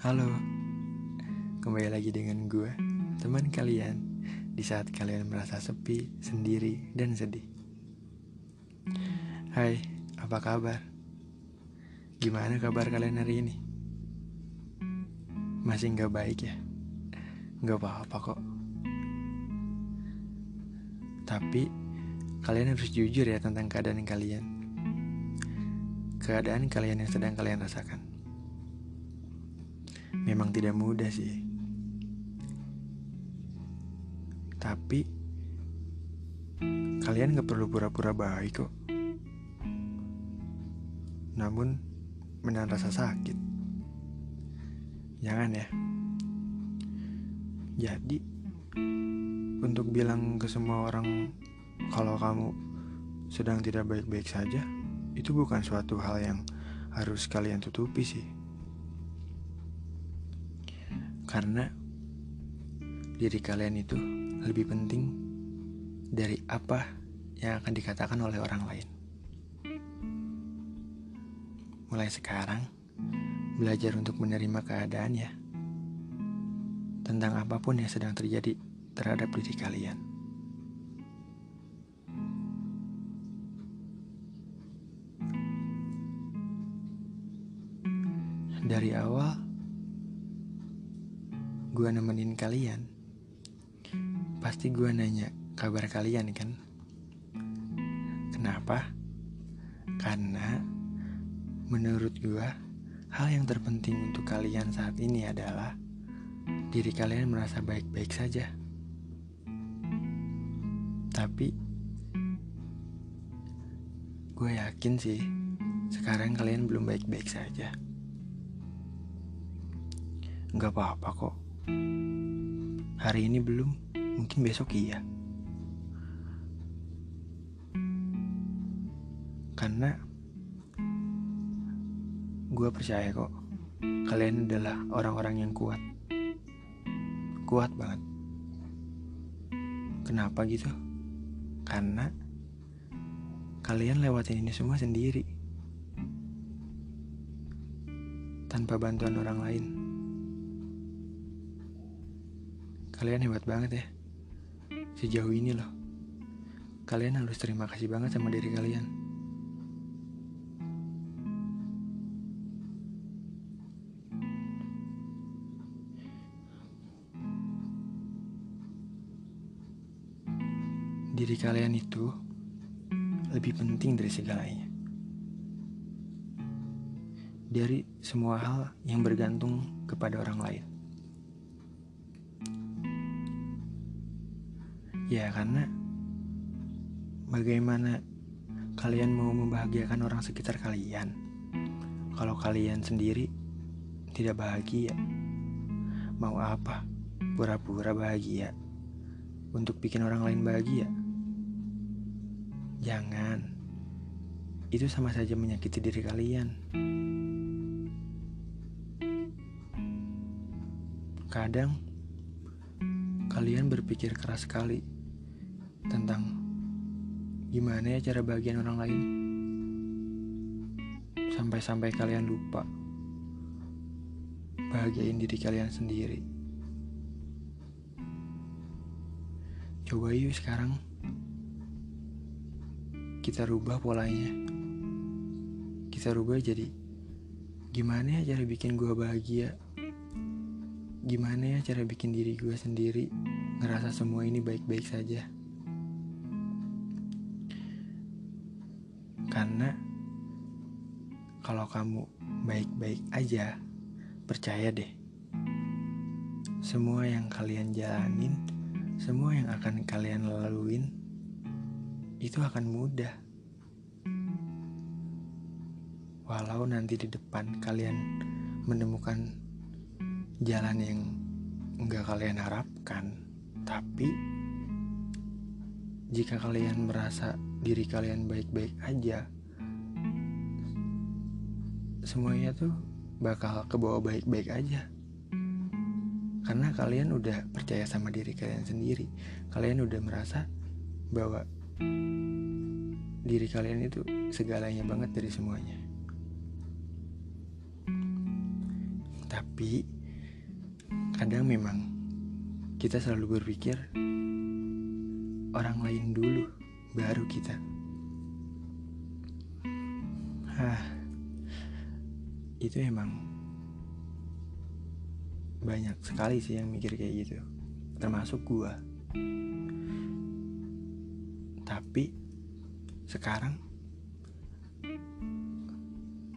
Halo, kembali lagi dengan gue, teman kalian, di saat kalian merasa sepi, sendiri, dan sedih. Hai, apa kabar? Gimana kabar kalian hari ini? Masih nggak baik ya? Nggak apa-apa kok. Tapi, kalian harus jujur ya tentang keadaan kalian. Keadaan kalian yang sedang kalian rasakan memang tidak mudah sih. Tapi kalian gak perlu pura-pura baik kok. Namun menahan rasa sakit. Jangan ya. Jadi untuk bilang ke semua orang kalau kamu sedang tidak baik-baik saja, itu bukan suatu hal yang harus kalian tutupi sih. Karena diri kalian itu lebih penting dari apa yang akan dikatakan oleh orang lain. Mulai sekarang, belajar untuk menerima keadaan ya. Tentang apa pun yang sedang terjadi terhadap diri kalian. Gue nemenin kalian, pasti gue nanya kabar kalian kan? Kenapa? Karena menurut gue, hal yang terpenting untuk kalian saat ini adalah diri kalian merasa baik-baik saja. Tapi gue yakin sih sekarang kalian belum baik-baik saja. Gak apa-apa kok. Hari ini belum, mungkin besok iya. Karena gue percaya kok, kalian adalah orang-orang yang kuat. Kuat banget. Kenapa gitu? Karena kalian lewatin ini semua sendiri. Tanpa bantuan orang lain. Kalian hebat banget ya. Sejauh ini loh. Kalian harus terima kasih banget sama diri kalian. Diri kalian itu lebih penting dari segalanya. Dari semua hal yang bergantung kepada orang lain. Ya karena bagaimana kalian mau membahagiakan orang sekitar kalian kalau kalian sendiri tidak bahagia? Mau apa? Pura-pura bahagia untuk bikin orang lain bahagia? Jangan. Itu sama saja menyakiti diri kalian. Kadang kalian berpikir keras sekali tentang gimana ya cara bagian orang lain. Sampai-sampai kalian lupa bahagiain diri kalian sendiri. Coba yuk sekarang kita rubah polanya. Kita rubah jadi gimana ya cara bikin gue bahagia? Gimana ya cara bikin diri gue sendiri ngerasa semua ini baik-baik saja? Karena kalau kamu baik-baik aja, percaya deh. Semua yang kalian jalanin, semua yang akan kalian laluin, itu akan mudah. Walau nanti di depan kalian menemukan jalan yang enggak kalian harapkan, tapi jika kalian merasa diri kalian baik-baik aja, semuanya tuh bakal ke bawah baik-baik aja. Karena kalian udah percaya sama diri kalian sendiri. Kalian udah merasa bahwa diri kalian itu segalanya banget dari semuanya. Tapi kadang memang kita selalu berpikir orang lain dulu baru kita. Hah, itu emang banyak sekali sih yang mikir kayak gitu, termasuk gua. Tapi sekarang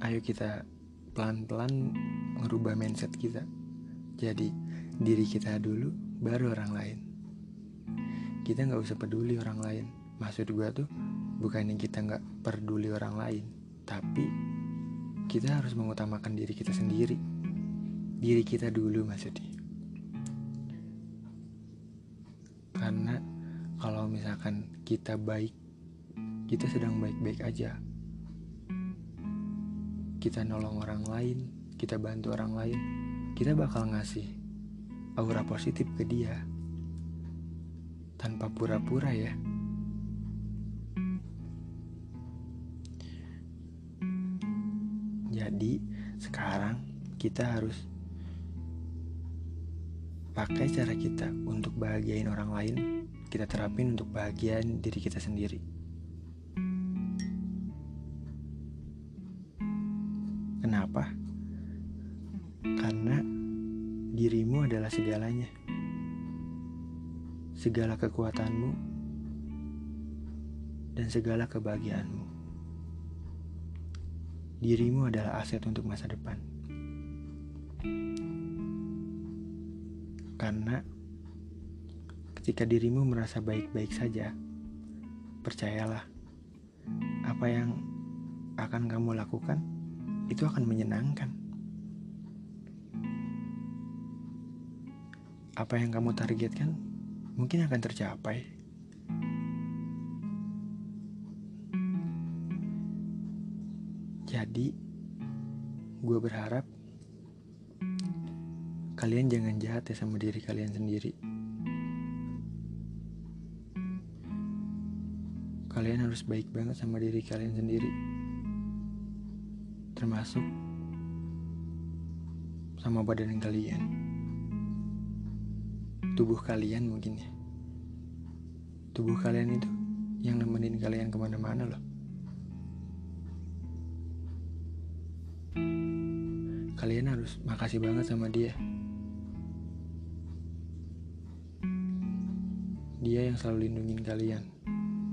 ayo kita pelan-pelan merubah mindset kita. Jadi diri kita dulu baru orang lain. Kita nggak usah peduli orang lain. Maksud gua tuh bukannya kita nggak peduli orang lain, tapi kita harus mengutamakan diri kita sendiri. Diri kita dulu maksudnya. Karena kalau misalkan kita baik kita sedang baik-baik aja. Kita nolong orang lain, kita bantu orang lain, kita bakal ngasih aura positif ke dia. Tanpa pura-pura ya. Jadi, sekarang kita harus pakai cara kita untuk bahagiain orang lain, kita terapin untuk bahagiain diri kita sendiri. Kenapa? Karena dirimu adalah segalanya. Segala kekuatanmu dan segala kebahagiaanmu. Dirimu adalah aset untuk masa depan. Karena ketika dirimu merasa baik-baik saja, percayalah, apa yang akan kamu lakukan itu akan menyenangkan. Apa yang kamu targetkan mungkin akan tercapai. Jadi, gue berharap kalian jangan jahat ya sama diri kalian sendiri. Kalian harus baik banget sama diri kalian sendiri. Termasuk sama badan kalian. Tubuh kalian mungkin ya. Tubuh kalian itu yang nemenin kalian ke mana-mana loh kalian harus makasih banget sama dia dia yang selalu lindungin kalian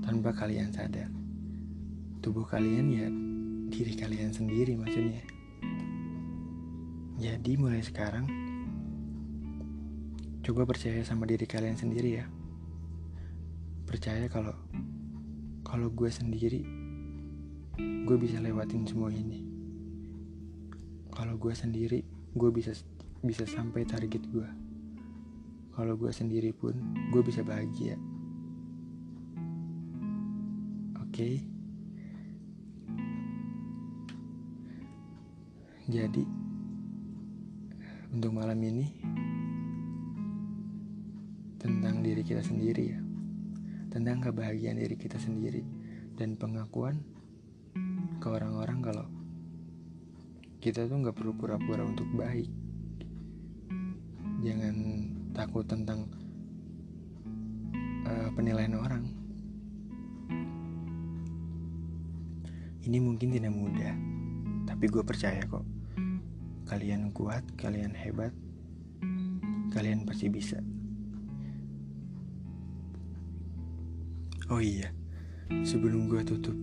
tanpa kalian sadar tubuh kalian ya diri kalian sendiri maksudnya. Jadi mulai sekarang coba percaya sama diri kalian sendiri ya. Percaya kalau kalau gue sendiri gue bisa lewatin semua ini. Kalau gue sendiri gue bisa bisa sampai target gue. Kalau gue sendiri pun gue bisa bahagia. Oke. Okay? Jadi, untuk malam ini tentang diri kita sendiri ya, tentang kebahagiaan diri kita sendiri dan pengakuan ke orang-orang kalau kita tuh nggak perlu pura-pura untuk baik. Jangan takut tentang uh, penilaian orang. Ini mungkin tidak mudah, tapi gue percaya kok Kalian kuat, kalian hebat, kalian pasti bisa. Oh iya, sebelum gue tutup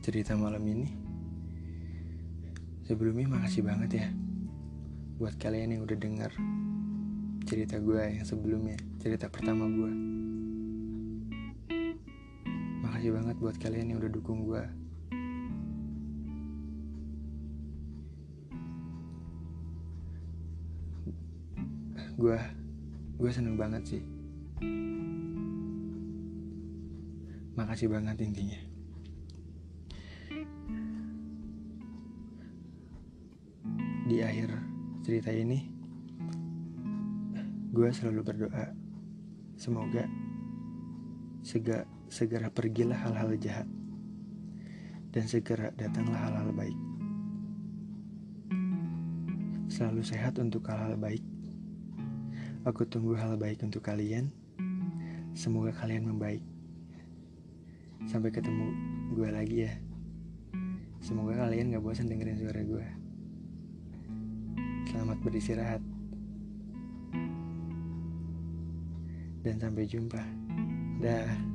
cerita malam ini, sebelumnya makasih banget ya buat kalian yang udah denger cerita gue yang sebelumnya, cerita pertama gue. Makasih banget buat kalian yang udah dukung gue gue gue seneng banget sih. Makasih banget intinya cerita ini gue selalu berdoa semoga sega, segera pergilah hal-hal jahat dan segera datanglah hal-hal baik Selalu sehat untuk hal-hal baik. Aku tunggu hal baik untuk kalian. Semoga kalian membaik. Sampai ketemu gue lagi ya. Semoga kalian gak bosan dengerin suara gue. Selamat beristirahat. Dan sampai jumpa. Dah.